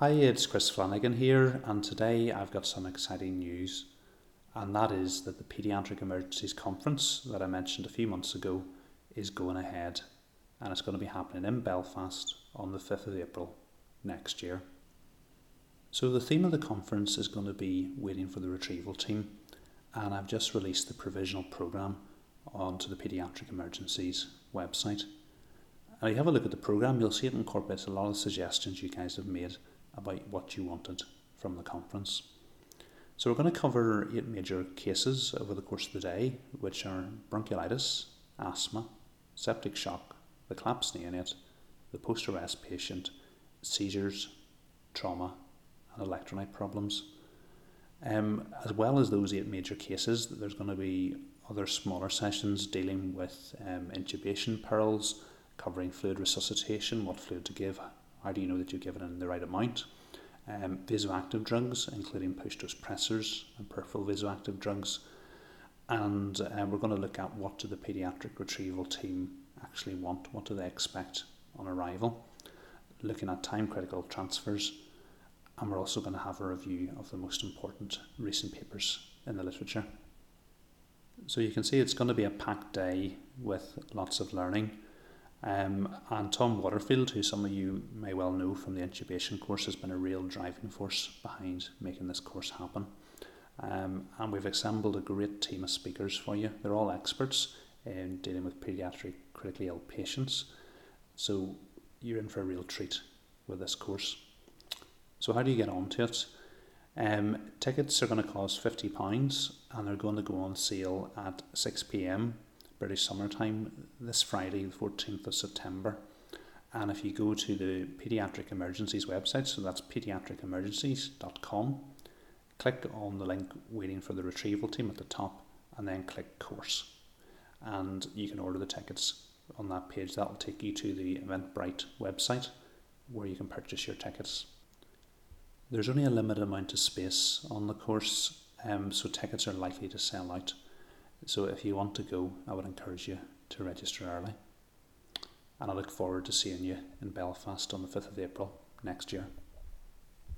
Hi, it's Chris Flanagan here, and today I've got some exciting news, and that is that the Paediatric Emergencies Conference that I mentioned a few months ago is going ahead, and it's going to be happening in Belfast on the 5th of April next year. So, the theme of the conference is going to be waiting for the retrieval team, and I've just released the provisional programme onto the Paediatric Emergencies website. If you have a look at the programme, you'll see it incorporates a lot of suggestions you guys have made about what you wanted from the conference. So we're going to cover eight major cases over the course of the day, which are bronchiolitis, asthma, septic shock, the collapsed neonate, the post-arrest patient, seizures, trauma, and electrolyte problems. Um, as well as those eight major cases, there's going to be other smaller sessions dealing with um, intubation pearls, covering fluid resuscitation, what fluid to give, how do you know that you're giving it in the right amount? Um, vasoactive drugs, including pressors and peripheral vasoactive drugs. And uh, we're going to look at what do the paediatric retrieval team actually want, what do they expect on arrival, looking at time critical transfers, and we're also going to have a review of the most important recent papers in the literature. So you can see it's going to be a packed day with lots of learning. Um, and Tom Waterfield, who some of you may well know from the intubation course, has been a real driving force behind making this course happen. Um, and we've assembled a great team of speakers for you. They're all experts in dealing with paediatric critically ill patients. So you're in for a real treat with this course. So how do you get onto it? Um, tickets are going to cost £50 and they're going to go on sale at 6pm British summertime this Friday, the 14th of September. And if you go to the Paediatric Emergencies website, so that's paediatricemergencies.com, click on the link waiting for the retrieval team at the top and then click course. And you can order the tickets on that page. That will take you to the Eventbrite website where you can purchase your tickets. There's only a limited amount of space on the course, um, so tickets are likely to sell out. So if you want to go, I would encourage you to register early. And I look forward to seeing you in Belfast on the 5th of April next year.